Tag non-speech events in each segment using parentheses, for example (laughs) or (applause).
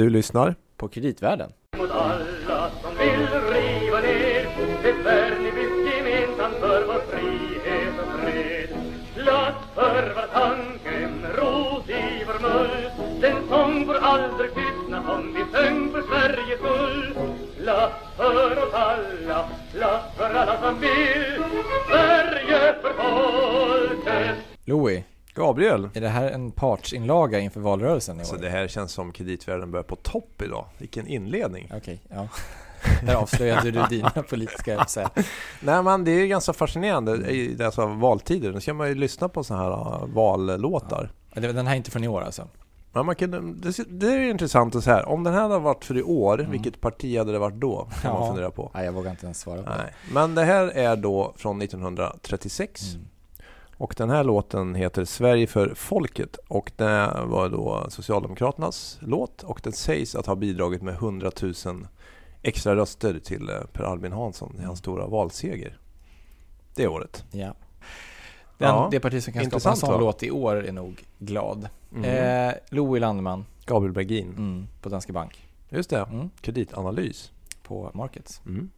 Du lyssnar på Kreditvärlden. Mot alla som vill riva ner det värld ni byggt gemensamt för vår frihet och fred. Glatt för var tanken, ros i vår mull. Den sång får aldrig tystna som vi sjöng för Sveriges skull. Glatt för oss alla, glatt för alla som vill. Gabriel. är det här en partsinlaga inför valrörelsen i år? Så det här känns som kreditvärlden börjar på topp idag. Vilken inledning. Okej, ja. (laughs) Där avslöjade du dina politiska så här. (laughs) Nej men det är ganska fascinerande i dessa valtider. Nu ska man ju lyssna på sådana här uh, vallåtar. Ja, det- Den här är inte från i år alltså? Men man kan, det, det är intressant att säga. Om den här hade varit för i år, Mm. vilket parti hade det varit då? Kan man Ja. fundera på. Nej, jag vågar inte ens svara på det. Nej. Men det här är då från 1936. Mm. Och den här låten heter Sverige för folket och det var då Socialdemokraternas låt och den sägs att ha bidragit med 100 000 extra röster till eh, Per Albin Hansson i hans stora valseger. Det året. Ja. Den, Ja, det parti som kan skapa en sån va? låt i år är nog glad. Mm. Eh, Louis Landeman Gabriel Bergin. mm, på Danske Bank Just det, mm, kreditanalys. på Markets. Mm.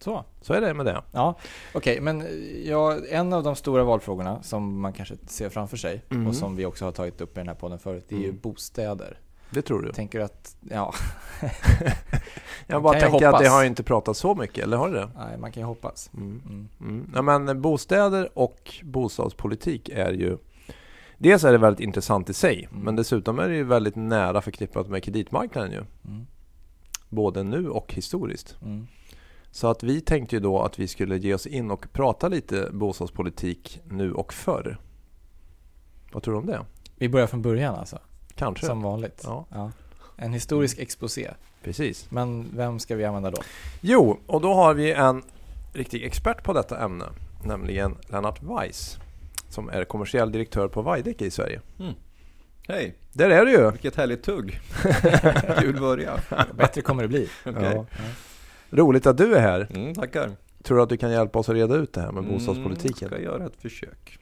Så. Så är det med det. Ja, okej, men eh, ja, en av de stora valfrågorna som man kanske ser framför sig Mm. och som vi också har tagit upp i den här podden förut, det är ju Mm. bostäder. Det tror du. Tänker att, ja, (laughs) Jag bara jag tänker att det har inte pratat så mycket, eller har det nej, man kan ju hoppas. Mm. Mm. Mm. Ja, men bostäder och bostadspolitik är ju Dels är det väldigt intressant i sig, Mm. men dessutom är det ju väldigt nära förknippat med kreditmarknaden ju. Både nu och historiskt. Mm. Så att vi tänkte ju då att vi skulle ge oss in och prata lite bostadspolitik nu och förr. Vad tror du om det? Vi börjar från början alltså, Kanske? som vanligt. Ja, En historisk exposé. precis. Men vem ska vi använda då? Jo, och då har vi en riktig expert på detta ämne, nämligen Lennart Weiss, som är kommersiell direktör på Veidekke i Sverige. Hej, Där är du ju! vilket härligt tugg. (laughs) Kul börja. Bättre kommer det bli. (laughs) Okej. Ja. Roligt att du är här. Mm, tackar. Tror du att du kan hjälpa oss att reda ut det här med bostadspolitiken? Mm, ska göra ett försök.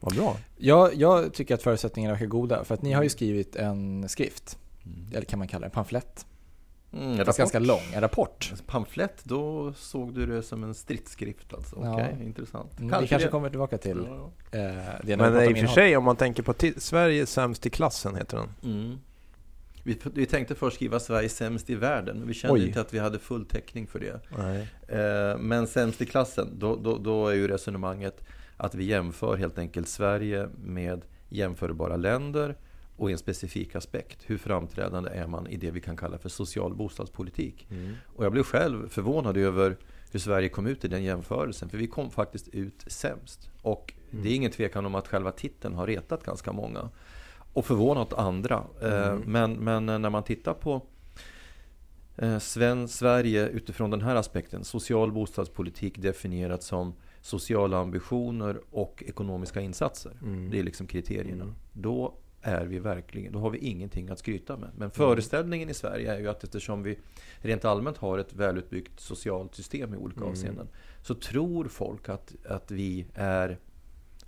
Vad bra. Jag, jag tycker att förutsättningarna verkar goda, för att ni har ju skrivit en skrift, Mm. eller kan man kalla det en pamflett? Mm, Fast ganska lång, en rapport. Alltså, Pamflett, då såg du det som en stridsskrift alltså. Okej, Ja. intressant. Mm, vi kanske det. kommer tillbaka till Ja. eh, det när vi. Mm. Vi, tänkte först skriva Sverige sämst i världen, men vi kände Oj. inte att vi hade full täckning för det. Eh, men sämst i klassen, då, då, då är ju resonemanget att vi jämför helt enkelt Sverige med jämförbara länder och i en specifik aspekt. Hur framträdande är man i det vi kan kalla för social bostadspolitik? Mm. Och jag blev själv förvånad över hur Sverige kom ut i den jämförelsen. För vi kom faktiskt ut sämst. Och det är ingen tvekan om att själva titeln har retat ganska många. Och förvånat andra. Eh, Mm. Men, men när man tittar på eh, Sven, Sverige utifrån den här aspekten. Social bostadspolitik definierat som sociala ambitioner och ekonomiska insatser. Mm. Det är liksom kriterierna. Mm. Då är vi verkligen, då har vi ingenting att skryta med. Men föreställningen i Sverige är ju att eftersom vi rent allmänt har ett välutbyggt socialt system i olika Mm. avseenden. Så tror folk att, att vi är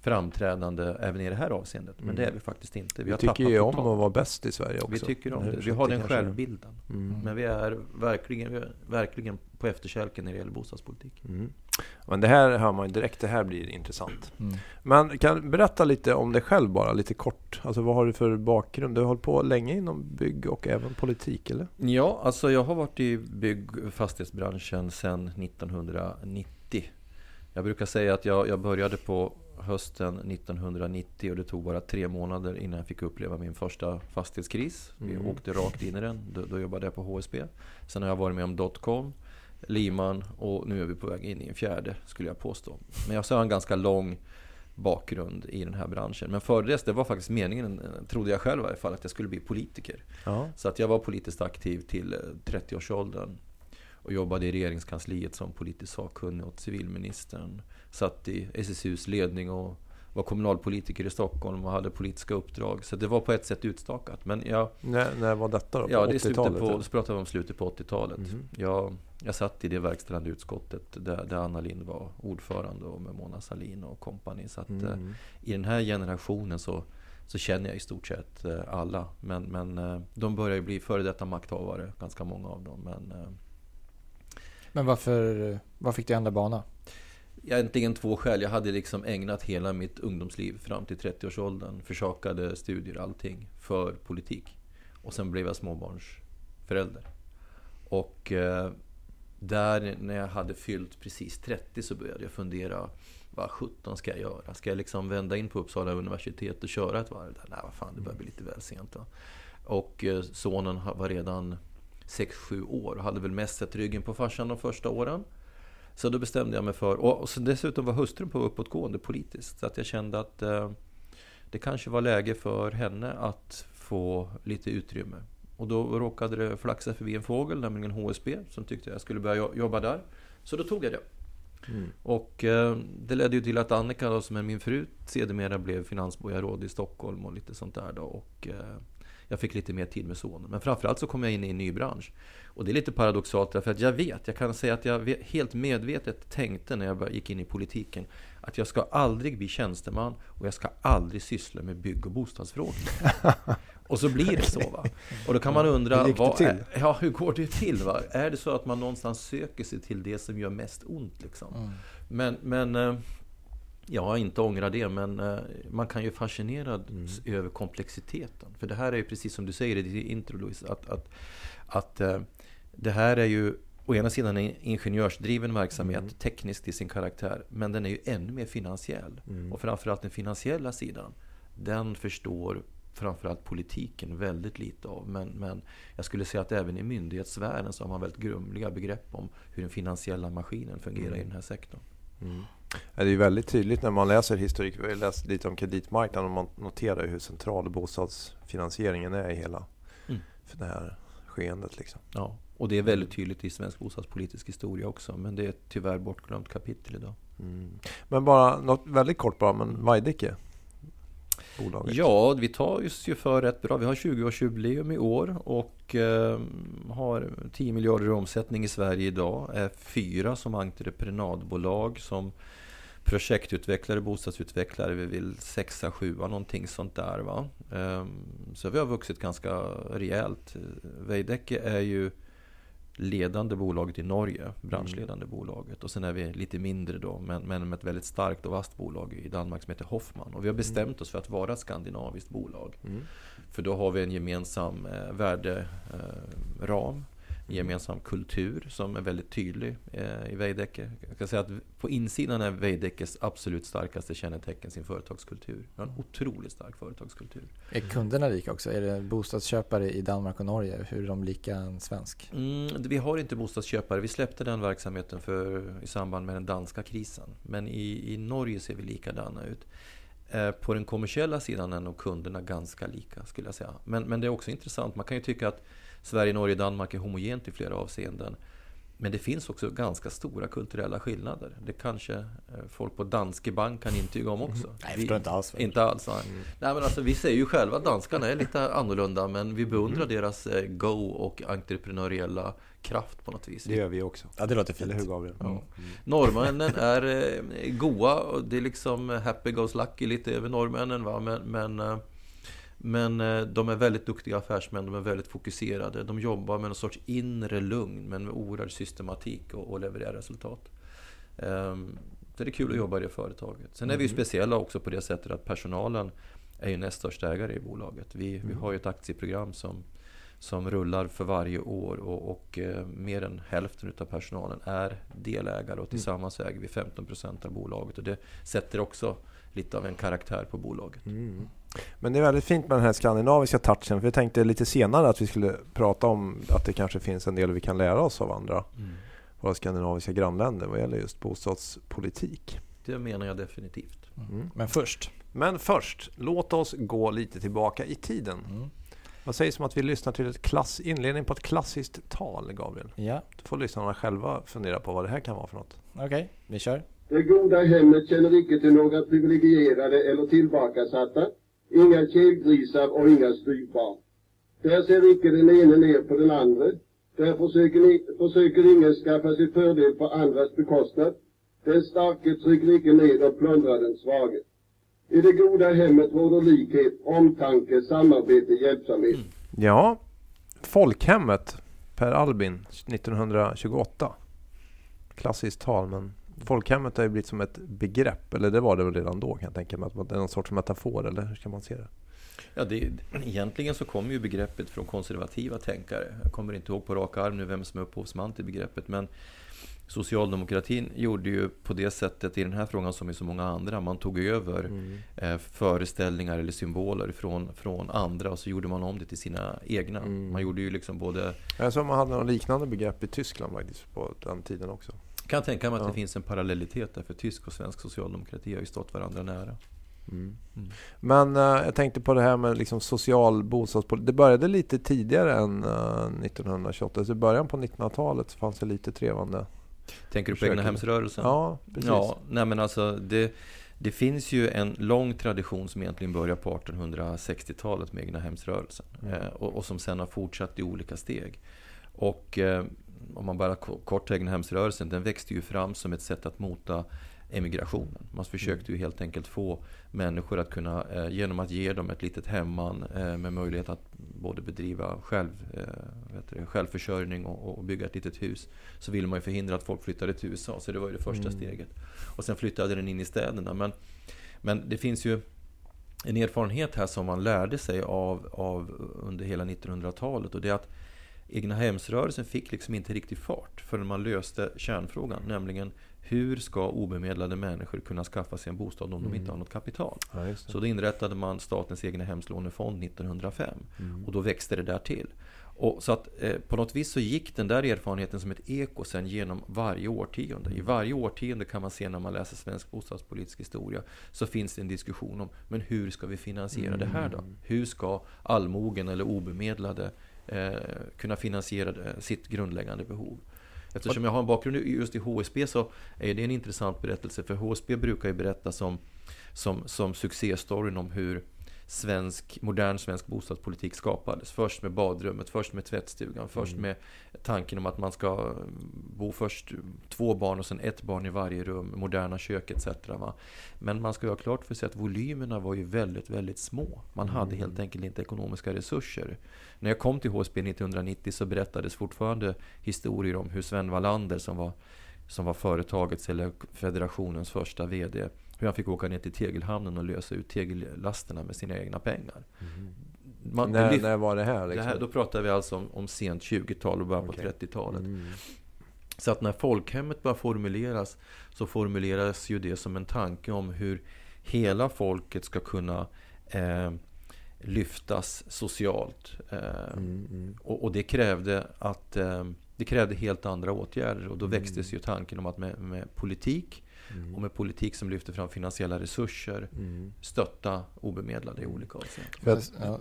framträdande även i det här avseendet. Men Mm. det är vi faktiskt inte. Vi, Vi har tycker ju om att vara bäst i Sverige också. Vi tycker om det. Vi har den självbilden. Mm. Men vi är verkligen, vi är verkligen på efterkälken när det gäller bostadspolitik. Mm. Men det här hör man ju direkt, det här blir intressant. Mm. Men kan du berätta lite om dig själv bara, lite kort. Alltså vad har du för bakgrund? Du har hållit på länge inom bygg och även politik, eller? Ja, alltså jag har varit i bygg och fastighetsbranschen sedan 1990. Jag brukar säga att jag, jag började på hösten 1990 och det tog bara tre månader innan jag fick uppleva min första fastighetskris. Vi Mm. åkte rakt in i den. Då, då jobbade jag på HSB. Sen har jag varit med om dotcom, Liman och nu är vi på väg in i en fjärde skulle jag påstå. Men jag har en ganska lång bakgrund i den här branschen. Men före det, det var faktiskt meningen, trodde jag själv i alla fall, att jag skulle bli politiker. Ja. Så att jag var politiskt aktiv till eh, 30-årsåldern och jobbade i regeringskansliet som politisk sakkunnig åt civilministern. Satt i SSUs ledning och var kommunalpolitiker i Stockholm och hade politiska uppdrag. Så det var på ett sätt utstakat. Men jag, När, när var detta då? På ja, det är slutet 80-talet? på, så pratar vi om slutet på 80-talet. Mhm. Jag, jag satt i det verkställande utskottet där, där Anna Lind var ordförande och med Mona Sahlin och kompani. Så att, eh, Mm. i den här generationen så, så känner jag i stort sett eh, alla. Men, men eh, de börjar ju bli före detta makthavare, ganska många av dem. Men, eh, Men varför, vad fick du ändra bana? Egentligen två skäl. Jag hade liksom ägnat hela mitt ungdomsliv fram till 30-årsåldern, försakade studier, allting, för politik. Och sen blev jag småbarnsförälder. Och eh, där när jag hade fyllt precis 30 så började jag fundera vad 17 ska jag göra? Ska jag liksom vända in på Uppsala universitet och köra ett varv där? Nej, vad fan, det börjar bli lite väl sent. Va? Och eh, sonen var redan 6-7 år och hade väl mest sett ryggen på farsan de första åren. Så då bestämde jag mig för, och, dessutom var hustrun på uppåtgående politiskt. Så att jag kände att eh, det kanske var läge för henne att få lite utrymme. Och då råkade det flaxa förbi en fågel, nämligen HSB, som tyckte jag skulle börja jobba där. Så då tog jag det. Mm. Och eh, det ledde ju till att Annika, då, som är min fru, sedermera blev finansborgarråd i Stockholm och lite sånt där. Då. Och, eh, jag fick lite mer tid med sonen. Men framförallt så kom jag in i en ny bransch. Och det är lite paradoxalt därför att jag vet, jag kan säga att jag helt medvetet tänkte när jag gick in i politiken att jag ska aldrig bli tjänsteman och jag ska aldrig syssla med bygg och bostadsfrågor. (laughs) och så blir det så. Va? Och då kan man undra, hur, vad är, ja, hur går det till? Va? Är det så att man någonstans söker sig till det som gör mest ont? Liksom? Mm. Men, men eh, Ja, inte ångra det, men eh, man kan ju fascineras mm. över komplexiteten. För det här är ju precis som du säger i ditt intro, Louise, att, att, att eh, det här är ju å ena sidan en ingenjörsdriven verksamhet, mm. tekniskt i sin karaktär, men den är ju ännu mer finansiell. Mm. Och framförallt den finansiella sidan, den förstår framförallt politiken väldigt lite av. Men, men jag skulle säga att även i myndighetsvärlden så har man väldigt grumliga begrepp om hur den finansiella maskinen fungerar mm. i den här sektorn. Mm. Det är väldigt tydligt när man läser historik. Vi har läst lite om kreditmarknaden och man noterar hur central bostadsfinansieringen är i hela mm. det här skeendet. Liksom. Ja, och det är väldigt tydligt i svensk bostadspolitisk historia också. Men det är ett tyvärr bortglömt kapitel idag. Mm. Men bara något väldigt kort bara, men Veidekke? Bolaget. Ja, vi tar oss ju för rätt bra. Vi har 20-årsjubileum i år och eh, har 10 miljarder i omsättning i Sverige idag. Är fyra som entreprenadbolag som projektutvecklare, bostadsutvecklare. Vi vill sexa, sjua, någonting sånt där. Va? Eh, så vi har vuxit ganska rejält. Veidekke är ju ledande bolaget i Norge, branschledande mm. bolaget. Och sen är vi lite mindre då, men, men med ett väldigt starkt och vasst bolag i Danmark som heter Hoffman. Och vi har bestämt mm. oss för att vara ett skandinaviskt bolag. Mm. För då har vi en gemensam eh, värderam. Eh, gemensam kultur som är väldigt tydlig eh, i Veidekke. Jag kan säga att på insidan är Veidekkes absolut starkaste kännetecken sin företagskultur. Vi har en otroligt stark företagskultur. Är kunderna lika också? Är det bostadsköpare i Danmark och Norge? Hur är de lika en svensk? Mm, vi har inte bostadsköpare. Vi släppte den verksamheten för, i samband med den danska krisen. Men i, i Norge ser vi likadana ut. Eh, på den kommersiella sidan är nog kunderna ganska lika skulle jag säga. Men, men det är också intressant. Man kan ju tycka att Sverige, Norge, Danmark är homogent i flera avseenden. Men det finns också ganska stora kulturella skillnader. Det kanske eh, folk på Danske Bank kan intyga om också. Nej, jag förstår inte alls. Inte alls, nej. Mm. nej. men alltså, vi säger ju själva att danskarna är lite annorlunda, men vi beundrar mm. deras eh, go och entreprenöriella kraft på något vis. Det gör vi också. Ja, det låter fint. Eller hur Gabriel? Ja. Mm. Norrmännen är eh, goa och det är liksom happy goes lucky lite över norrmännen. Va? Men, men men eh, de är väldigt duktiga affärsmän, de är väldigt fokuserade. De jobbar med en sorts inre lugn, men med oerhörd systematik och, och levererar resultat. Um, så det är kul att jobba i det företaget. Sen är vi ju mm. speciella också på det sättet att personalen är ju näst största ägare i bolaget. Vi, mm. vi har ju ett aktieprogram som, som rullar för varje år och, och eh, mer än hälften av personalen är delägare och mm. tillsammans äger vi 15% av bolaget. Och det sätter också lite av en karaktär på bolaget. Mm. Men det är väldigt fint med den här skandinaviska touchen. För jag tänkte lite senare att vi skulle prata om att det kanske finns en del vi kan lära oss av andra mm. våra skandinaviska grannländer vad gäller just bostadspolitik. Det menar jag definitivt. Mm. Men först? Men först, låt oss gå lite tillbaka i tiden. Mm. Vad sägs om att vi lyssnar till ett klass, inledning på ett klassiskt tal, Gabriel? Ja. Då får lyssnarna själva fundera på vad det här kan vara för något. Okej, okay, vi kör. Det goda hemmet känner icke till några privilegierade eller tillbakasatta Inga kelgrisar och inga styvbarn. Där ser icke den ene ner på den andra. Där försöker, ni, försöker ingen skaffa sig fördel på andras bekostnad. Den starke trycker icke ned och plundrar den svage. I det goda hemmet råder likhet, omtanke, samarbete, hjälpsamhet. Mm. Ja, Folkhemmet, Per Albin, 1928. Klassiskt tal, men folkhemmet har ju blivit som ett begrepp, eller det var det väl redan då kan jag tänka mig, att det är någon sorts metafor, eller hur ska man se det? Ja, det, egentligen så kommer ju begreppet från konservativa tänkare. Jag kommer inte ihåg på rak arm nu vem som är upphovsman till begreppet, men Socialdemokratin gjorde ju på det sättet i den här frågan som i så många andra. Man tog över mm. eh, föreställningar eller symboler från, från andra och så gjorde man om det till sina egna. Mm. Man gjorde ju liksom både... Jag såg man hade något liknande begrepp i Tyskland faktiskt på den tiden också. Kan tänka mig att ja. det finns en parallellitet där, för tysk och svensk socialdemokrati har ju stått varandra nära. Mm. Mm. Men uh, jag tänkte på det här med liksom social bostadspolitik. Det började lite tidigare än uh, 1928. Så i början på 1900-talet fanns det lite trevande Tänker du på egnahemsrörelsen? Ja, precis. Ja, nej men alltså det, det finns ju en lång tradition som egentligen börjar på 1860-talet med egnahemsrörelsen. Mm. Eh, och, och, som sen har fortsatt i olika steg. Och eh, om man bara kort tar egnahemsrörelsen, den växte ju fram som ett sätt att mota emigrationen. Man försökte ju helt enkelt få människor att kunna, eh, genom att ge dem ett litet hemman eh, med möjlighet att både bedriva själv, eh, det, självförsörjning och, och, bygga ett litet hus. Så ville man ju förhindra att folk flyttade till USA, så det var ju det första mm. steget. Och sen flyttade den in i städerna. Men, men det finns ju en erfarenhet här som man lärde sig av, av under hela 1900-talet och det är att egnahemsrörelsen fick liksom inte riktigt fart förrän man löste kärnfrågan, nämligen hur ska obemedlade människor kunna skaffa sig en bostad om mm. de inte har något kapital? Ja, så då inrättade man statens egna hemslånefond 1905 mm. och då växte det där till. Och så att eh, på något vis så gick den där erfarenheten som ett eko sen genom varje årtionde. I varje årtionde kan man se när man läser svensk bostadspolitisk historia så finns det en diskussion om men hur ska vi finansiera mm. det här då? Mm. Hur ska allmogen eller obemedlade eh, kunna finansiera sitt grundläggande behov? Eftersom jag har en bakgrund just i HSB så är det en intressant berättelse. För HSB brukar ju berätta som, som, som succéstoryn om hur svensk, modern svensk bostadspolitik skapades. Först med badrummet, först med tvättstugan, först mm. med tanken om att man ska bo först två barn och sen ett barn i varje rum, moderna kök etc. Va? Men man ska ha klart för sig att volymerna var ju väldigt, väldigt små. Man mm. hade helt enkelt inte ekonomiska resurser. När jag kom till HSB 1990 så berättades fortfarande historier om hur Sven Wallander som var, som var företagets eller federationens första VD hur han fick åka ner till tegelhamnen och lösa ut tegellasterna med sina egna pengar. Mm. Man, när, lyft, när var det här, liksom? det här? Då pratar vi alltså om, om sent 20-tal och början okay. på 30-talet. Mm. Så att när folkhemmet börjar formuleras så formuleras ju det som en tanke om hur hela folket ska kunna eh, lyftas socialt. Eh, mm, mm. Och, och, det krävde att eh, det krävde helt andra åtgärder och då mm. växtes ju tanken om att med, med politik Mm. Och med politik som lyfter fram finansiella resurser mm. stötta obemedlade i olika avseenden. Ja,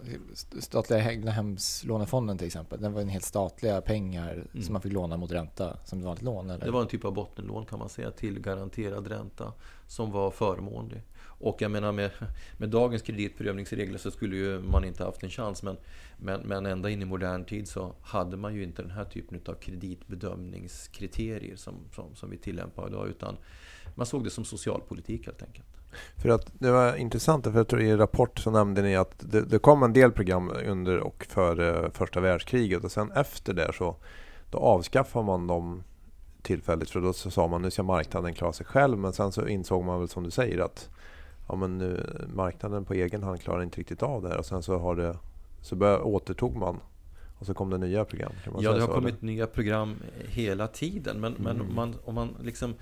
statliga egnahemslånefonden till exempel, den var en helt statliga pengar mm. som man fick låna mot ränta som ett vanligt lån? Eller? Det var en typ av bottenlån kan man säga till garanterad ränta som var förmånlig. Och jag menar med, med dagens kreditprövningsregler så skulle ju man inte haft en chans. Men, men, men ända in i modern tid så hade man ju inte den här typen av kreditbedömningskriterier som, som, som vi tillämpar idag. Utan man såg det som socialpolitik helt enkelt. För att det var intressant, för jag tror i er rapport så nämnde ni att det, det kom en del program under och före första världskriget och sen efter det så då avskaffade man dem tillfälligt för då så sa man nu ska marknaden klara sig själv men sen så insåg man väl som du säger att ja, men nu, marknaden på egen hand klarar inte riktigt av det här och sen så har det så började, återtog man och så kom det nya program. ja, det har kommit eller? nya program hela tiden men, mm. men man, om man liksom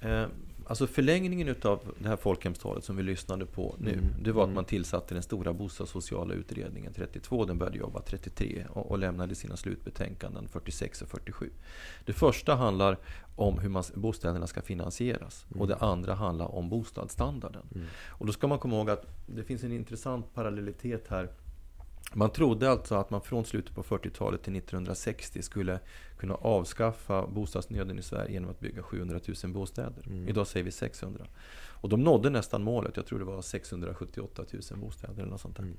eh, Alltså förlängningen utav det här folkhemstalet som vi lyssnade på nu, mm. det var att mm. man tillsatte den stora bostadssociala utredningen 32. Den började jobba 33 och, och lämnade sina slutbetänkanden 46 och 47. Det första handlar om hur man, bostäderna ska finansieras mm. och det andra handlar om bostadsstandarden. Mm. Och då ska man komma ihåg att det finns en intressant parallellitet här man trodde alltså att man från slutet på 40-talet till 1960 skulle kunna avskaffa bostadsnöden i Sverige genom att bygga 700 000 bostäder. Mm. Idag säger vi 600. Och de nådde nästan målet. Jag tror det var 678 000 bostäder eller något sånt där. Mm.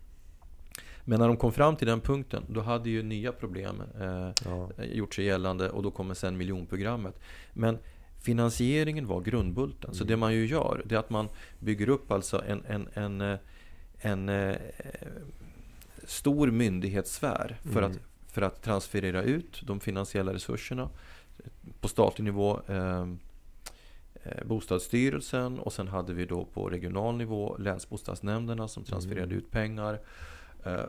Men när de kom fram till den punkten, då hade ju nya problem eh, ja. gjort sig gällande och då kommer sen miljonprogrammet. Men Finansieringen var grundbulten. Så det man ju gör, det är att man bygger upp alltså en, en, en, eh, en, en eh, stor myndighetssfär för, Mm. att, för att transferera ut de finansiella resurserna på statlig nivå. Eh, eh, Bostadsstyrelsen och sen hade vi då på regional nivå länsbostadsnämnderna som transfererade Mm. ut pengar. Eh,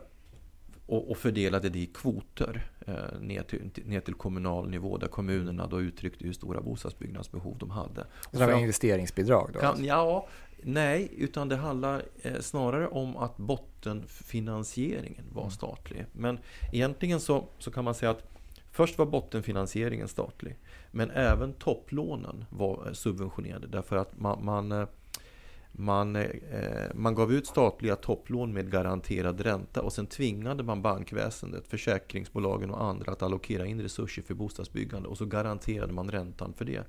och, och fördelade det i kvoter eh, ner, till, ner till kommunal nivå där kommunerna då uttryckte hur stora bostadsbyggnadsbehov de hade. Det där var investeringsbidrag då? kan, ja, nej, utan det handlar eh, snarare om att bottenfinansieringen var statlig. Men egentligen så, så kan man säga att först var bottenfinansieringen statlig. Men även topplånen var eh, subventionerade därför att man, man, eh, man, eh, man gav ut statliga topplån med garanterad ränta och sen tvingade man bankväsendet, försäkringsbolagen och andra att allokera in resurser för bostadsbyggande och så garanterade man räntan för det.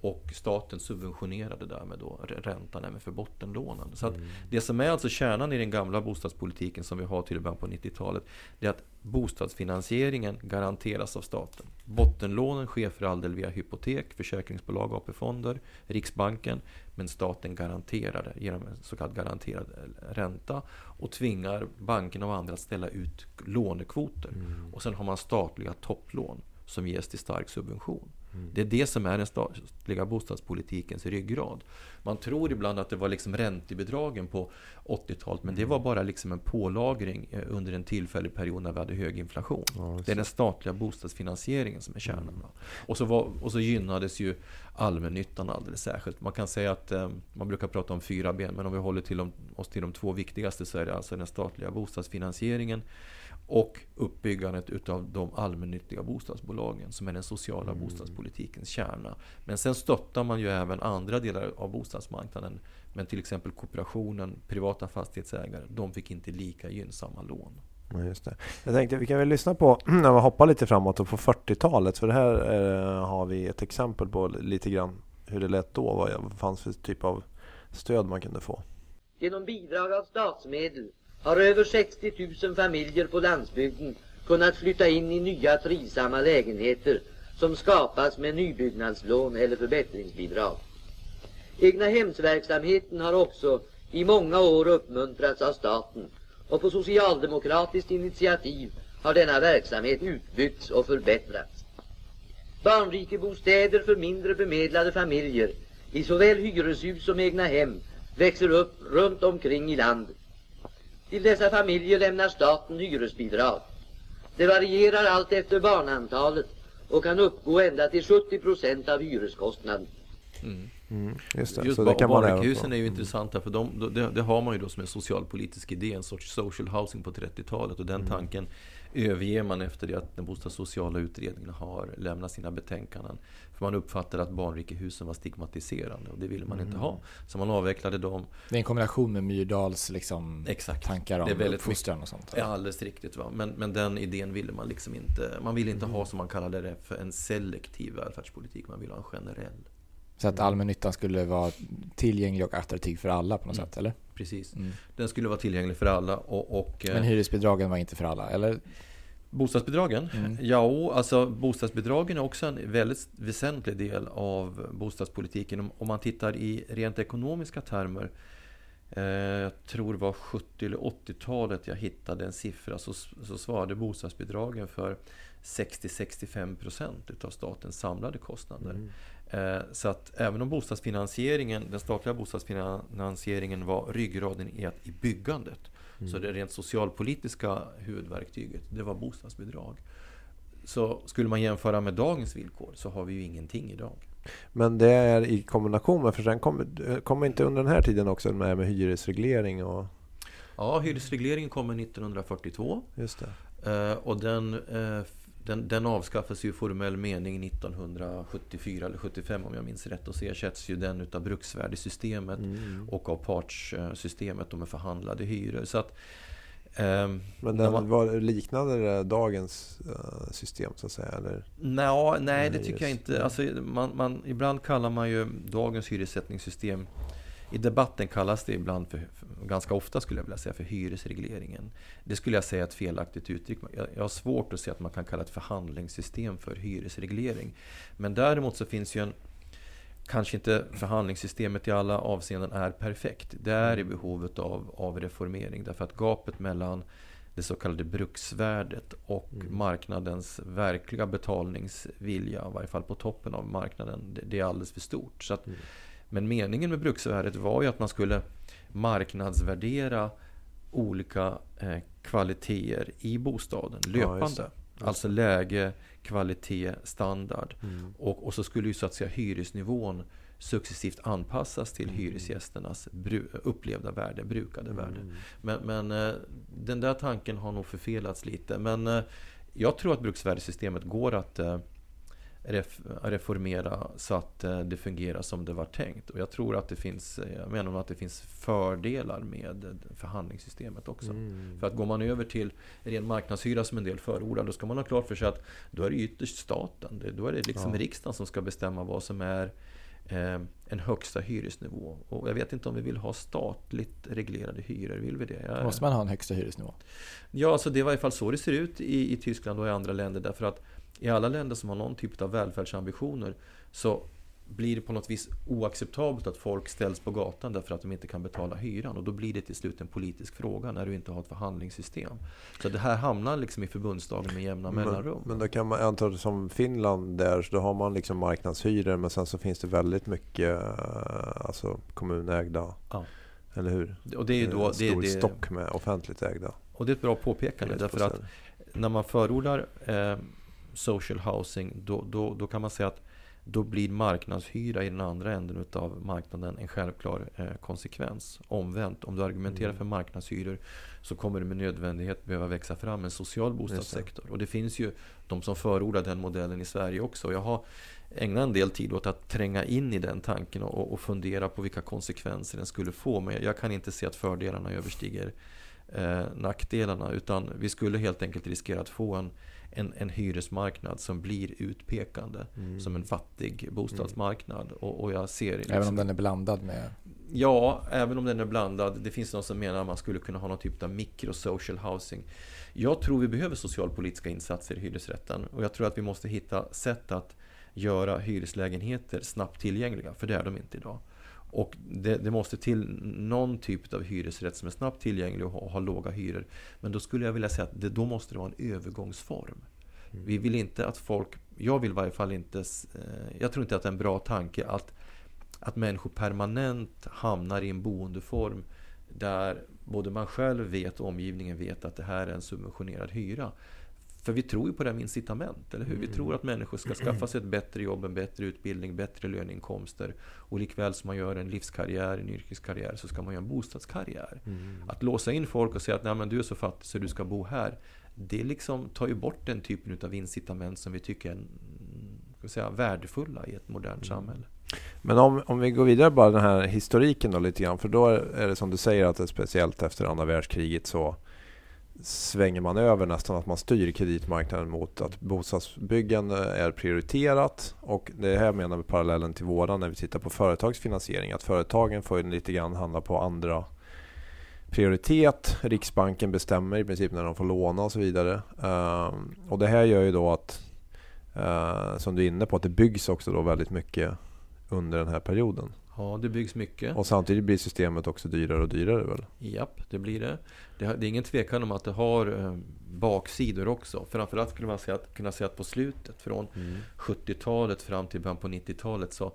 Och staten subventionerade därmed då räntan även för bottenlånen. Så att det som är alltså kärnan i den gamla bostadspolitiken som vi har till med på 90-talet, det är att bostadsfinansieringen garanteras av staten. Bottenlånen sker för all del via hypotek, försäkringsbolag, AP-fonder, Riksbanken, men staten garanterar det genom en så kallad garanterad eh, ränta och tvingar bankerna och andra att ställa ut lånekvoter. Och sen har man statliga topplån som ges till stark subvention. Det är det som är den statliga bostadspolitikens ryggrad. Man tror ibland att det var liksom räntebidragen på 80-talet, men det var bara liksom en pålagring eh, under en tillfällig period när vi hade hög inflation. Ja, Det är den statliga bostadsfinansieringen som är kärnan. va. Och, så var, och så gynnades ju allmännyttan alldeles särskilt. Man kan säga att eh, man brukar prata om fyra ben, men om vi håller till de, oss till de två viktigaste så är det alltså den statliga bostadsfinansieringen och uppbyggandet utav de allmännyttiga bostadsbolagen som är den sociala bostadspolitikens kärna. Men sen stöttar man ju även andra delar av bostadsmarknaden. Men till exempel kooperationen, privata fastighetsägare, de fick inte lika gynnsamma lån. Ja, just det. Jag tänkte vi kan väl lyssna på (clears throat) när vi hoppar lite framåt och på 40-talet för det här eh, har vi ett exempel på lite grann hur det lät då. Vad det fanns för typ av stöd man kunde få. Genom bidrag av statsmedel har över 60 000 familjer på landsbygden kunnat flytta in i nya trivsamma lägenheter som skapas med nybyggnadslån eller förbättringsbidrag. Egnahemsverksamheten har också i många år uppmuntrats av staten och på socialdemokratiskt initiativ har denna verksamhet utbyggts och förbättrats. Barnrikebostäder för mindre bemedlade familjer i såväl hyreshus som egnahem växer upp runt omkring i landet. Till dessa familjer lämnar staten hyresbidrag. Det varierar allt efter barnantalet och kan uppgå ända till 70 procent av hyreskostnaden. Mm, just det, Just så det kan man. Mm. är ju intressanta för de, det, det har man ju då som en socialpolitisk idé, en sorts social housing på 30-talet och den Mm. Överger man efter det att den bostadssociala utredningen har lämnat sina betänkanden. För man uppfattade att barnrikehusen var stigmatiserande och det ville man Mm. inte ha. Så man avvecklade dem. Det är en kombination med Myrdals liksom, Exakt. tankar om Det är uppfostran och sånt. Ja, alldeles riktigt. Va? Men, men den idén ville man liksom inte. Man ville inte Mm. ha som man kallade det för en selektiv välfärdspolitik. Man ville ha en generell. Så att allmännyttan skulle vara tillgänglig och attraktiv för alla på något Mm. sätt, eller? Precis. Mm. Den skulle vara tillgänglig för alla. Och, och, eh, Men hyresbidragen var inte för alla, eller? Bostadsbidragen? Mm. Ja, alltså bostadsbidragen är också en väldigt väsentlig del av bostadspolitiken. Om, om man tittar i rent ekonomiska termer. Eh, jag tror det var 70 eller 80-talet jag hittade en siffra. Så, så svarade bostadsbidragen för 60-65% procent utav statens samlade kostnader. Eh, Så att även om bostadsfinansieringen, den statliga bostadsfinansieringen var ryggraden i, byggandet. Så det rent socialpolitiska huvudverktyget, det var bostadsbidrag. Så skulle man jämföra med dagens villkor så har vi ju ingenting idag. Men det är i kombination med, för sen kommer kommer inte under den här tiden också med, med hyresreglering och Ja, hyresregleringen kommer 1942 just det. eh, och den, eh, den, den avskaffas ju i formell mening 1974 eller 75 om jag minns rätt och så ersätts ju den utav bruksvärdessystemet Mm. och av partssystemet med förhandlade hyror. Så att, ehm, Men den man- var, liknade det dagens eh, system så att säga? Eller? Nå, nej, det tycker jag inte. Alltså, man, man, ibland kallar man ju dagens hyressättningssystem i debatten kallas det ibland, för, ganska ofta skulle jag vilja säga, för hyresregleringen. Det skulle jag säga är ett felaktigt uttryck. Jag, har svårt att se att man kan kalla ett förhandlingssystem för hyresreglering. Men däremot så finns ju en, kanske inte förhandlingssystemet i alla avseenden är perfekt. Det är behovet av, av reformering därför att gapet mellan det så kallade bruksvärdet och Mm. marknadens verkliga betalningsvilja, i varje fall på toppen av marknaden, det, det är alldeles för stort. Så att, Mm. Men meningen med bruksvärdet var ju att man skulle marknadsvärdera olika eh, kvaliteter i bostaden Ja, just löpande. det. Just alltså läge, kvalitet, standard. Mm. Och, och så skulle ju så att säga hyresnivån successivt anpassas till Mm. hyresgästernas upplevda värde, brukade värde. Mm. Men, men eh, den där tanken har nog förfelats lite. Men eh, jag tror att bruksvärdessystemet går att reformera så att eh, det fungerar som det var tänkt. Och jag tror att det finns, eh, jag menar att det finns fördelar med eh, förhandlingssystemet också. Mm. För att går man över till ren marknadshyra som en del förordar, då ska man ha klart för sig att då är det ytterst staten. Då är det liksom Ja. riksdagen som ska bestämma vad som är en högsta hyresnivå. Och jag vet inte om vi vill ha statligt reglerade hyror. Vill vi det? Jag, Måste man ha en högsta hyresnivå? Ja, alltså det är i varje fall så det ser ut i, i Tyskland och i andra länder. Därför att i alla länder som har någon typ av välfärdsambitioner så blir det på något vis oacceptabelt att folk ställs på gatan därför att de inte kan betala hyran. Och då blir det till slut en politisk fråga när du inte har ett förhandlingssystem. Så det här hamnar liksom i förbundsdagen med jämna mellanrum. Men, då kan man anta det som Finland där, så då har man liksom marknadshyror men sen så finns det väldigt mycket eh, alltså kommunägda. Ja. Eller hur? och det är ju då... en Det, stor det, stock med offentligt ägda. och det är ett bra påpekande därför att när man förordar eh, social housing då, då, då kan man säga att då blir marknadshyra i den andra änden utav marknaden en självklar eh, konsekvens. Omvänt, om du argumenterar Mm. för marknadshyror så kommer det med nödvändighet behöva växa fram en social bostadssektor. Och det finns ju de som förordar den modellen i Sverige också. Jag har ägnat en del tid åt att tränga in i den tanken och, och fundera på vilka konsekvenser den skulle få. Men jag kan inte se att fördelarna överstiger eh, nackdelarna. Utan vi skulle helt enkelt riskera att få en, en, en hyresmarknad som blir utpekande. Mm. Som en fattig bostadsmarknad. Och, och jag ser liksom, Även om den är blandad med... Ja, även om den är blandad. Det finns någon som menar att man skulle kunna ha någon typ av mikro-social housing. Jag tror vi behöver socialpolitiska insatser i hyresrätten. Och jag tror att vi måste hitta sätt att göra hyreslägenheter snabbt tillgängliga. För det är de inte idag. Och det, det måste till någon typ av hyresrätt som är snabbt tillgänglig och har, har låga hyror. Men då skulle jag vilja säga att det, då måste det vara en övergångsform. Vi vill inte att folk, jag vill i varje fall inte, eh, jag tror inte att det är en bra tanke att, att människor permanent hamnar i en boendeform där både man själv vet och omgivningen vet att det här är en subventionerad hyra. För vi tror ju på det här med incitament, eller hur? Vi tror att människor ska skaffa sig ett bättre jobb, en bättre utbildning, bättre löneinkomster. Och likväl som man gör en livskarriär, en yrkeskarriär, så ska man göra en bostadskarriär. Att låsa in folk och säga att Nej, men du är så fattig så du ska bo här. Det liksom tar ju bort den typen av incitament som vi tycker är mm, ska säga, värdefulla i ett modernt samhälle. Men om, om vi går vidare bara den här historiken då lite grann. För då är det som du säger att det är speciellt efter andra världskriget så svänger man över nästan att man styr kreditmarknaden mot att bostadsbyggande eh, är prioriterat. Och det här menar vi parallellen till våran när vi tittar på företagsfinansiering. Att företagen får lite grann handla på andra prioritet. Riksbanken bestämmer i princip när de får låna och så vidare. Ehm, och det här gör ju då att, eh, som du är inne på, att det byggs också då väldigt mycket under den här perioden. Ja, det byggs mycket. Och samtidigt blir systemet också dyrare och dyrare väl? Japp, det blir det. Det, är ingen tvekan om att det har eh, baksidor också. Framförallt skulle man säga att, kunna säga att på slutet, från 70-talet fram till början på 90-talet, så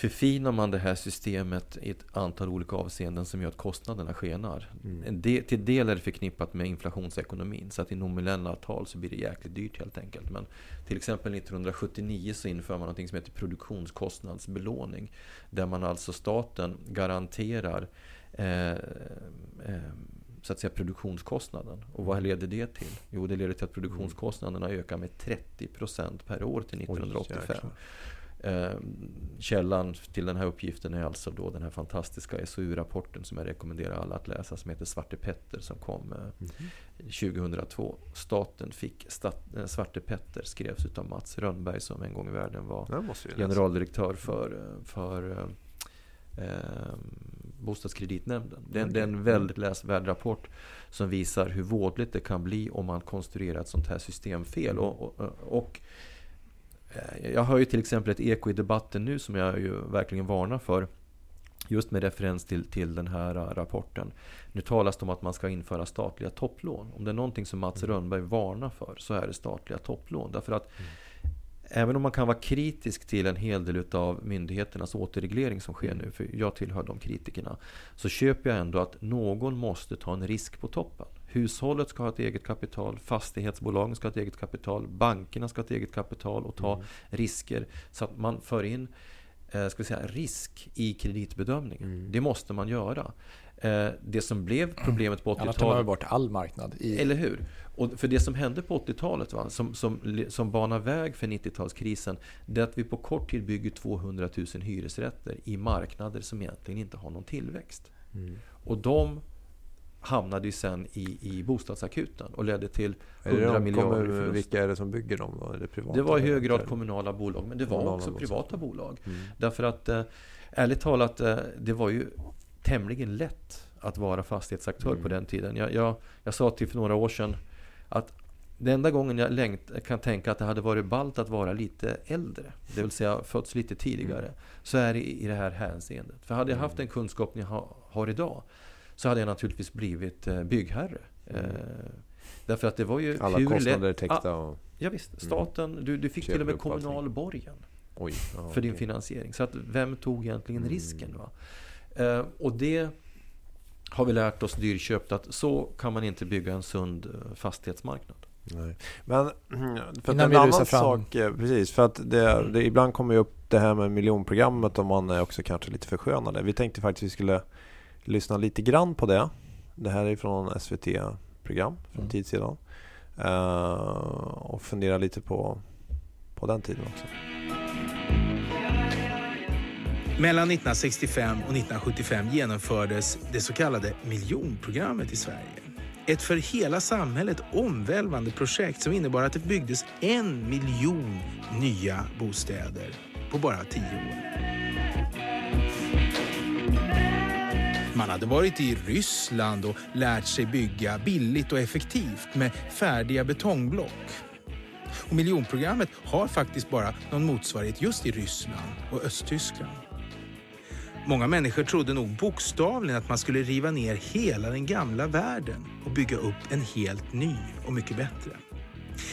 förfinar man det här systemet i ett antal olika avseenden som gör att kostnaderna skenar. En del, till del är det förknippat med inflationsekonomin, så att i nominella tal så blir det jäkligt dyrt helt enkelt. Men till exempel 1979 så inför man något som heter produktionskostnadsbelåning. Där man alltså staten garanterar eh, eh, så att säga produktionskostnaden. Och vad leder det till? Jo, det leder till att produktionskostnaderna ökar med 30% per år till 1985. jäklar. Eh, källan till den här uppgiften är alltså då den här fantastiska SOU-rapporten som jag rekommenderar alla att läsa som heter Svarte Petter som kom eh, 2002. Staten fick stat, eh, Svarte Petter skrevs utav Mats Rönnberg som en gång i världen var generaldirektör för, eh, för eh, eh, Bostadskreditnämnden. Det är, en- det är en väldigt läsvärd rapport som visar hur vådligt det kan bli om man konstruerar ett sånt här system fel. Och, och, och jag hör ju till exempel ett eko i debatten nu som jag ju verkligen varnar för. Just med referens till, till den här äh, rapporten. Nu talas det om att man ska införa statliga topplån. Om det är någonting som Mats Mm. Rönnberg varnar för så är det statliga topplån. Därför att Även om man kan vara kritisk till en hel del av myndigheternas återreglering som sker nu, för jag tillhör de kritikerna, så köper jag ändå att någon måste ta en risk på toppen. Hushållet ska ha ett eget kapital, fastighetsbolagen ska ha ett eget kapital, bankerna ska ha ett eget kapital och ta risker. Så att man för in eh, ska säga, risk i kreditbedömningen. Det måste man göra. Eh, det som blev problemet på Annars tar man 80-talet bort all marknad. I, eller hur? Och för det som hände på 80-talet, va, som, som, som banar väg för 90-talskrisen, det är att vi på kort tid bygger 200 000 hyresrätter i marknader som egentligen inte har någon tillväxt. Och de hamnade ju sen i, i bostadsakuten och ledde till Är det 100 de miljarder i förlust. vilka är det som bygger dem då? Är det privata? Det var i hög grad kommunala bolag, men det var också privata bolag. Mm. Därför att, eh, ärligt talat, eh, det var ju tämligen lätt att vara fastighetsaktör Mm. på den tiden. Jag, jag, jag sa till för några år sedan att den enda gången jag längt, kan tänka att det hade varit ballt att vara lite äldre, det vill säga fötts lite tidigare, Mm. så är det i det här hänseendet. För hade jag haft den kunskapen jag ha, har idag, så hade jag naturligtvis blivit eh, byggherre. Eh, därför att det var ju Mm. Alla hur kostnader lätt- täckta och... Ja, visst, staten, du, du fick Köper till och med kommunal borgen Oj. ja, för din okej. finansiering. Så att vem tog egentligen Mm. risken? Va? Eh, och det har vi lärt oss dyrköpt att så kan man inte bygga en sund eh, fastighetsmarknad. Nej. Men för att Innan en annan fram. sak, precis, för att det, det ibland kommer ju upp det här med miljonprogrammet och man är också kanske lite förskönade. Vi tänkte faktiskt vi skulle lyssna lite grann på det. Det här är från SVT-program för en Mm. tid sedan. Eh, och fundera lite på, på den tiden också. Mellan 1965 och 1975 genomfördes det så kallade miljonprogrammet i Sverige. Ett för hela samhället omvälvande projekt som innebar att det byggdes en miljon nya bostäder på bara tio år. Man hade varit i Ryssland och lärt sig bygga billigt och effektivt med färdiga betongblock. Och miljonprogrammet har faktiskt bara någon motsvarighet just i Ryssland och Östtyskland. Många människor trodde nog bokstavligen att man skulle riva ner hela den gamla världen och bygga upp en helt ny och mycket bättre.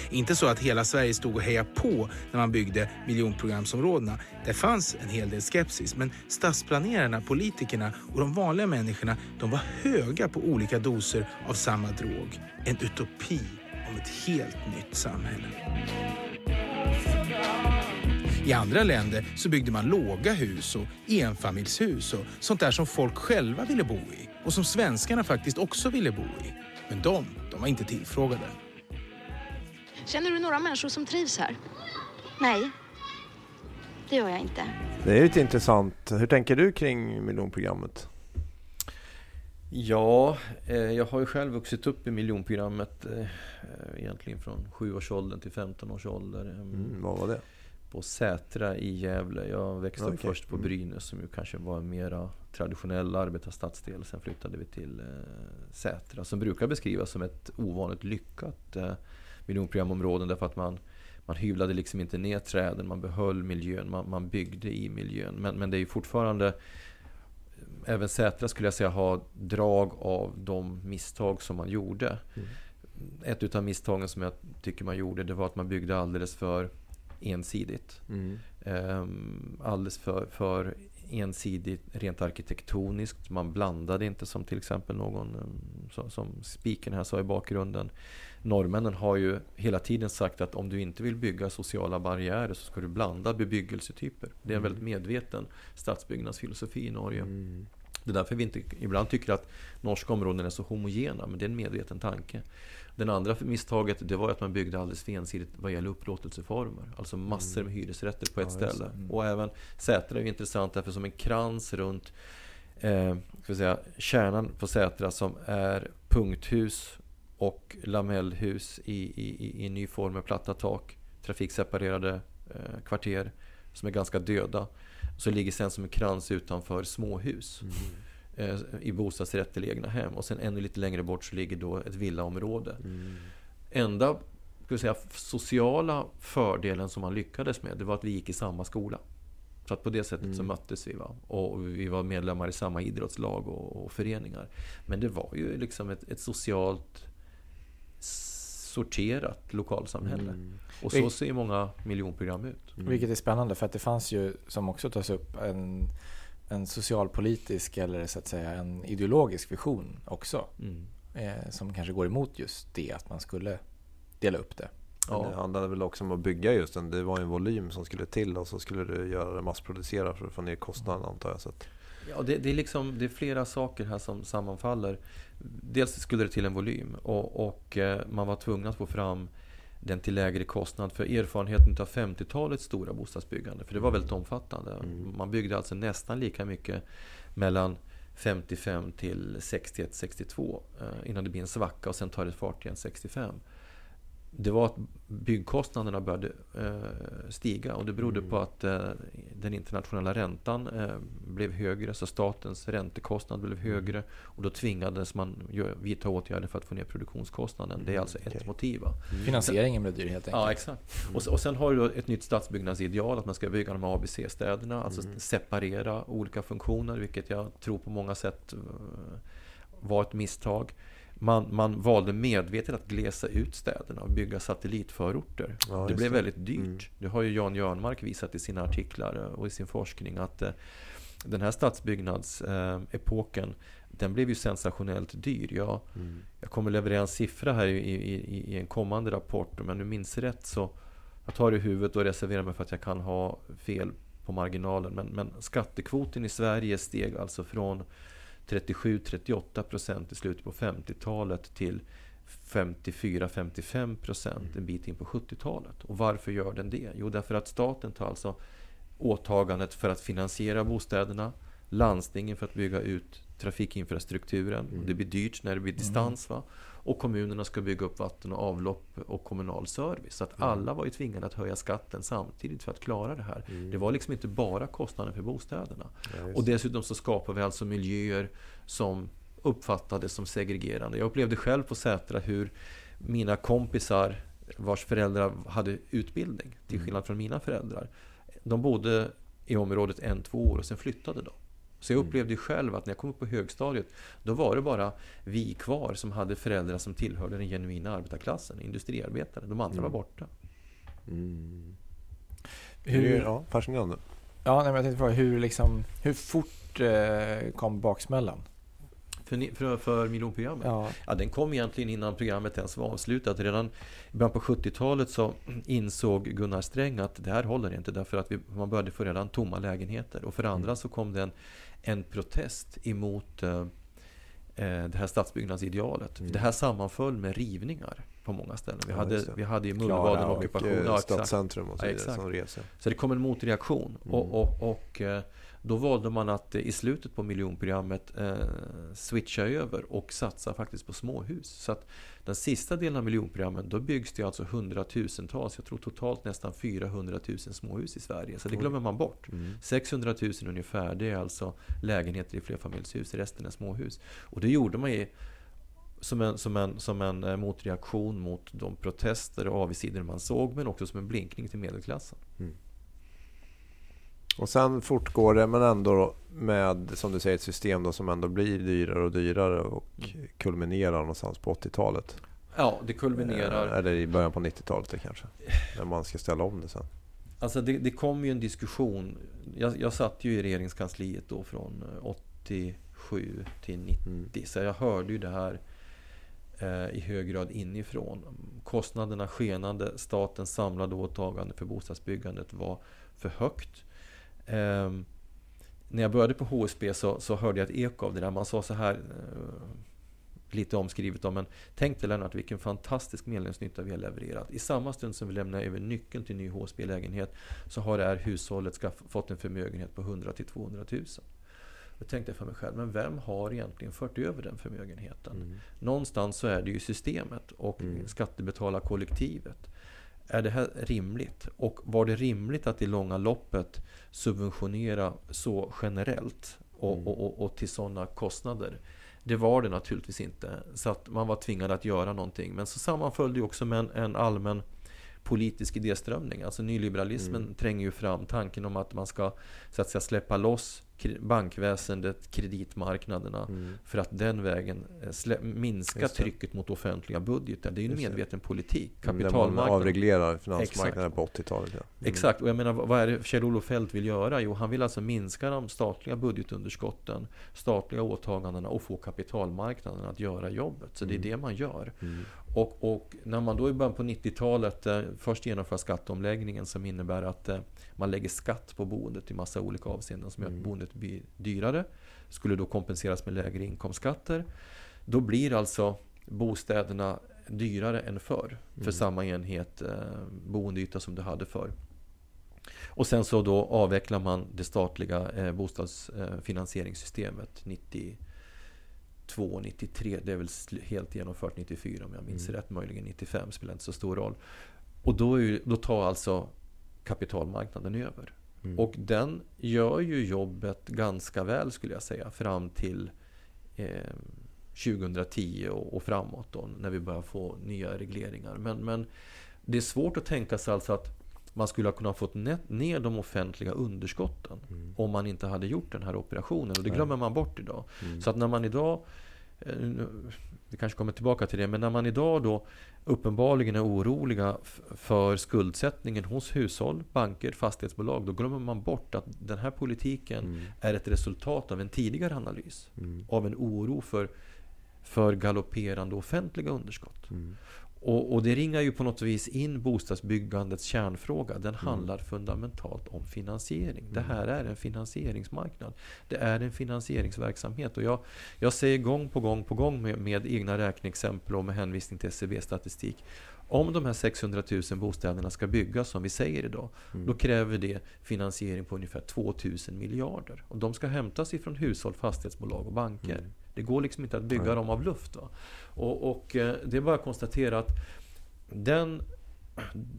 Inte så att hela Sverige stod och hejade på när man byggde miljonprogramsområdena. Det fanns en hel del skepsis, men stadsplanerarna, politikerna och de vanliga människorna de var höga på olika doser av samma drog. En utopi om ett helt nytt samhälle. I andra länder så byggde man låga hus och enfamiljshus och sånt där som folk själva ville bo i och som svenskarna faktiskt också ville bo i. Men de, de var inte tillfrågade. Känner du några människor som trivs här? Nej, det gör jag inte. Det är lite intressant. Hur tänker du kring miljonprogrammet? Ja, eh, jag har ju själv vuxit upp i miljonprogrammet eh, egentligen från 7-årsåldern till 15 års ålder. Mm, vad var det? På Sätra i Gävle. Jag växte upp Okej. först på Mm. Brynäs som ju kanske var en mera traditionell arbetarstadsdel. Sen flyttade vi till eh, Sätra som brukar beskrivas som ett ovanligt lyckat miljonprogramområden därför att man man hyvlade liksom inte ner träden, man behöll miljön, man, man byggde i miljön. Men, men det är ju fortfarande Även Sätra skulle jag säga har drag av de misstag som man gjorde. Mm. Ett utav misstagen som jag tycker man gjorde det var att man byggde alldeles för ensidigt. Mm. Ehm, alldeles för, för ensidigt rent arkitektoniskt. Man blandade inte som till exempel någon em, som, som spiken här sa i bakgrunden. Norrmännen har ju hela tiden sagt att om du inte vill bygga sociala barriärer så ska du blanda bebyggelsetyper. Det är en väldigt medveten stadsbyggnadsfilosofi i Norge. Mm. Det är därför vi inte ibland tycker att norska områden är så homogena, men det är en medveten tanke. Den andra misstaget det var att man byggde alldeles för ensidigt vad gäller upplåtelseformer. Alltså massor med hyresrätter på ett Ja, ställe. det. Mm. Och även Sätra är ju intressant därför som en krans runt eh, ska säga, kärnan på Sätra som är punkthus och lamellhus i, i, i, ny form med platta tak, trafikseparerade eh, kvarter som är ganska döda. Så ligger sen som en krans utanför småhus Mm. eh, i bostadsrätt eller egna hem. Och sen ännu lite längre bort så ligger då ett villaområde. Mm. Enda ska säga, sociala fördelen som man lyckades med, det var att vi gick i samma skola. Så att på det sättet så möttes vi. Va? Och vi var medlemmar i samma idrottslag och, och föreningar. Men det var ju liksom ett, ett socialt sorterat lokalsamhälle. Och så ser ju många miljonprogram ut. Vilket är spännande för att det fanns ju, som också tas upp, en, en socialpolitisk eller så att säga en ideologisk vision också. Mm. Eh, som kanske går emot just det, att man skulle dela upp det. Men Det handlade väl också om att bygga just den. Det var en volym som skulle till och så skulle du göra det massproducera för att få ner kostnaden antar jag. Så att, Ja, det, det, är liksom, det är flera saker här som sammanfaller. Dels skulle det till en volym och, och eh, man var tvungen att få fram den till lägre kostnad. För erfarenheten av 50-talets stora bostadsbyggande, för det var väldigt omfattande. Man byggde alltså nästan lika mycket mellan 55 till 61, 62 eh, innan det blir en svacka och sen tar det fart igen 65. Det var att byggkostnaderna började eh, stiga och det berodde på att eh, den internationella räntan eh, blev högre så statens räntekostnad blev högre och då tvingades man vidta åtgärder för att få ner produktionskostnaden. Det är alltså ett okej. motiv. Va? Finansieringen blev dyr helt enkelt. Ja, exakt. Och, och sen har du ett nytt stadsbyggnadsideal, att man ska bygga de här ABC-städerna, alltså separera olika funktioner, vilket jag tror på många sätt var ett misstag. Man, man valde medvetet att glesa ut städerna och bygga satellitförorter. Ja, det blev det. väldigt dyrt. Det har ju Jan Jörnmark visat i sina artiklar eh, och i sin forskning att eh, den här stadsbyggnadsepoken den blev ju sensationellt dyr. Jag, jag kommer leverera en siffra här i, i, i- i en kommande rapport. Om jag nu minns rätt så jag tar det i huvudet och reserverar mig för att jag kan ha fel på marginalen. Men, men skattekvoten i Sverige steg alltså från 37-38 procent i slutet på 50-talet till 54-55 procent en bit in på 70-talet. Och varför gör den det? Jo, därför att staten tar alltså åtagandet för att finansiera bostäderna, landstingen för att bygga ut trafikinfrastrukturen. Och det blir dyrt när det blir distans. Va? Och kommunerna ska bygga upp vatten och avlopp och kommunal service. Så att alla var ju tvingade att höja skatten samtidigt för att klara det här. Det var liksom inte bara kostnaden för bostäderna. och dessutom så skapar vi alltså miljöer som uppfattades som segregerande. Jag upplevde själv på Sätra hur mina kompisar vars föräldrar hade utbildning, till skillnad från mina föräldrar. De bodde i området en, två år och sen flyttade de. Så jag upplevde ju själv att när jag kom upp på högstadiet, då var det bara vi kvar som hade föräldrar som tillhörde den genuina arbetarklassen, industriarbetare. De andra var borta. Hur, Ja, fascinerande. ja, nej, men jag tänkte fråga, hur, liksom, hur fort eh, kom baksmällan? För, för, för miljonprogrammet. Ja, Ja, den kom egentligen innan programmet ens var avslutat. Redan i början på 70-talet så insåg Gunnar Sträng att det här håller inte därför att vi, man började få redan tomma lägenheter. Och för andra så kom det en, en protest emot eh, eh, det här stadsbyggnadsidealet. Det här sammanföll med rivningar på många ställen. Vi, Ja, hade, vi hade i Klara Mullvaden och ockupation. Mycket Ja, exakt. stadscentrum och så Ja, vidare exakt. som reser. Så det kom en motreaktion. Och, och, och eh, då valde man att eh, i slutet på miljonprogrammet eh, switcha över och satsa faktiskt på småhus. Så att den sista delen av miljonprogrammet, då byggs det alltså hundratusentals, jag tror totalt nästan 400 000 småhus i Sverige. Så det glömmer man bort. 600 000 ungefär, det är alltså lägenheter i flerfamiljshus, resten är småhus. Och det gjorde man ju som en, som, en, som en eh, motreaktion mot de protester och avigsidor man såg, men också som en blinkning till medelklassen. Och sen fortgår det men ändå med som du säger ett system då som ändå blir dyrare och dyrare och kulminerar någonstans på 80-talet. Ja, det kulminerar. Eh, Eller i början på 90-talet det kanske. När man ska ställa om det sen. Alltså det, det kom ju en diskussion. Jag, jag satt ju i regeringskansliet då från eh, 87 till 90. Så jag hörde ju det här Eh, i hög grad inifrån. Kostnaderna skenade. Statens samlade åtagande för bostadsbyggandet var för högt. Eh, när jag började på HSB så, så hörde jag ett eko av det där. Man sa så här, eh, lite omskrivet om, men tänk dig Lennart vilken fantastisk medlemsnytta vi har levererat. I samma stund som vi lämnar över nyckeln till ny HSB-lägenhet så har det här hushållet skaff- fått en förmögenhet på 100 till 200 000. Då tänkte jag för mig själv, men vem har egentligen fört över den förmögenheten? Någonstans så är det ju systemet och skattebetalarkollektivet. Är det här rimligt? Och var det rimligt att i långa loppet subventionera så generellt och, och, och, och till sådana kostnader? Det var det naturligtvis inte. Så att man var tvingad att göra någonting. Men så sammanföll det också med en, en allmän politisk idéströmning. Alltså nyliberalismen Mm. tränger ju fram tanken om att man ska så att säga, släppa loss bankväsendet, kreditmarknaderna Mm. för att den vägen eh, minska trycket mot offentliga budgetar. Det är ju en medveten politik. Man Kapitalmarknaden. avreglerar finansmarknaden på 80-talet. Ja. Mm. Exakt, och jag menar vad är det Kjell-Olof Feldt vill göra? Jo, han vill alltså minska de statliga budgetunderskotten, statliga åtagandena och få kapitalmarknaden att göra jobbet. Så det är det man gör. Mm. Och, och när man då i början på 90-talet eh, först genomför skatteomläggningen som innebär att eh, man lägger skatt på boendet i massa olika avseenden som gör att boendet blir dyrare. Skulle då kompenseras med lägre inkomstskatter. Då blir alltså bostäderna dyrare än förr för samma enhet eh, boendeyta som du hade förr. Och sen så då avvecklar man det statliga eh, bostadsfinansieringssystemet 92, 93. Det är väl helt genomfört 94 om jag minns rätt. Möjligen 95, spelar inte så stor roll. Och då, är då tar alltså kapitalmarknaden över. Och den gör ju jobbet ganska väl skulle jag säga fram till eh, 2010 och, och framåt då, när vi börjar få nya regleringar. Men, men det är svårt att tänka sig alltså att man skulle ha kunnat fått ne- ner de offentliga underskotten om man inte hade gjort den här operationen. Och det glömmer man bort idag. Så att när man idag eh, vi kanske kommer tillbaka till det, men när man idag då uppenbarligen är oroliga för skuldsättningen hos hushåll, banker, fastighetsbolag, då glömmer man bort att den här politiken är ett resultat av en tidigare analys. Av en oro för, för galopperande offentliga underskott. Och, och det ringar ju på något vis in bostadsbyggandets kärnfråga. Den handlar fundamentalt om finansiering. Det här är en finansieringsmarknad. Det är en finansieringsverksamhet. Och jag, jag säger gång på gång på gång med, med egna räkneexempel och med hänvisning till SCB-statistik. Om de här 600 000 bostäderna ska byggas som vi säger idag, då kräver det finansiering på ungefär 2 000 miljarder. Och de ska hämtas ifrån hushåll, fastighetsbolag och banker. Det går liksom inte att bygga dem av luft. Va? Och, och eh, det är bara att konstatera att den,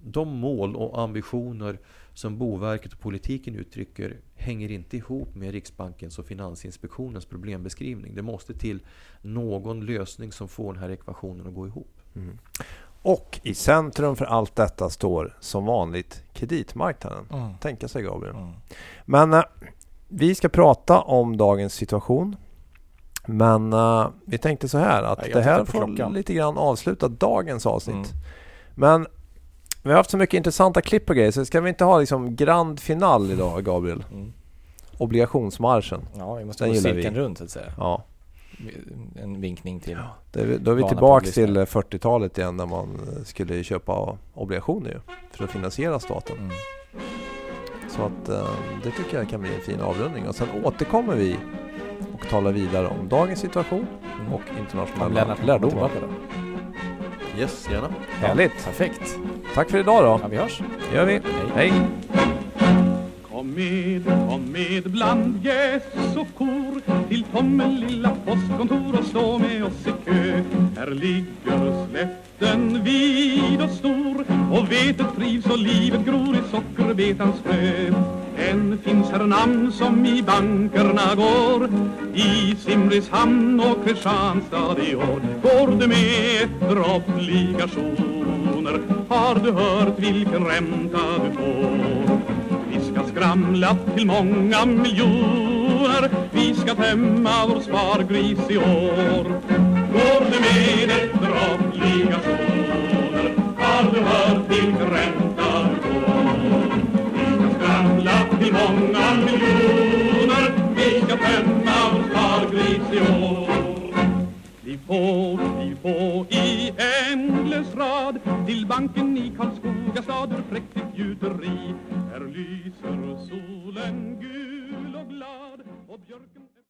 de mål och ambitioner som Boverket och politiken uttrycker hänger inte ihop med Riksbankens och Finansinspektionens problembeskrivning. Det måste till någon lösning som får den här ekvationen att gå ihop. Och i centrum för allt detta står som vanligt kreditmarknaden. Mm. Tänka sig Gabriel. Mm. Men eh, vi ska prata om dagens situation. Men eh, vi tänkte så här att Ja, det här får klockan. lite grann avsluta dagens avsnitt. Mm. Men vi har haft så mycket intressanta klipp och grejer så ska vi inte ha liksom grand final idag Gabriel? Mm. Obligationsmarschen. Ja, vi måste Den gå cirkeln vi. runt så att säga. Ja, En vinkning till... det, är- då är vi att till lyssna. eh, 40-talet igen när man skulle köpa obligationer ju, för att finansiera staten. Mm. Så att eh, det tycker jag kan bli en fin avrundning. Och sen återkommer vi och talar vidare om dagens situation Mm. och internationella lärdomar. Yes, gärna. Härligt! Perfekt. Tack för idag då. Ja, vi hörs. Det gör vi. Hej! Kom med, kom med bland gäss och kor till Tommelilla postkontor och stå med oss i kö. Här ligger slätten vid och stor och vetet trivs och livet gror i sockerbetans frö. Än finns här namn som i bankerna går i Simrishamn och Kristianstad i år. Går du med efter obligationer har du hört vilken ränta du får. Vi ska skramla till många miljoner Vi ska tämma vår spargris i år Går du med efter obligationer Har du hört vilken ränta i till många miljoner Vi ska har vår spargris i år? Kliv på, kliv på i ändlös rad Till banken i Karlskoga stad ur präktigt gjuteri. Här lyser solen gul och glad och björken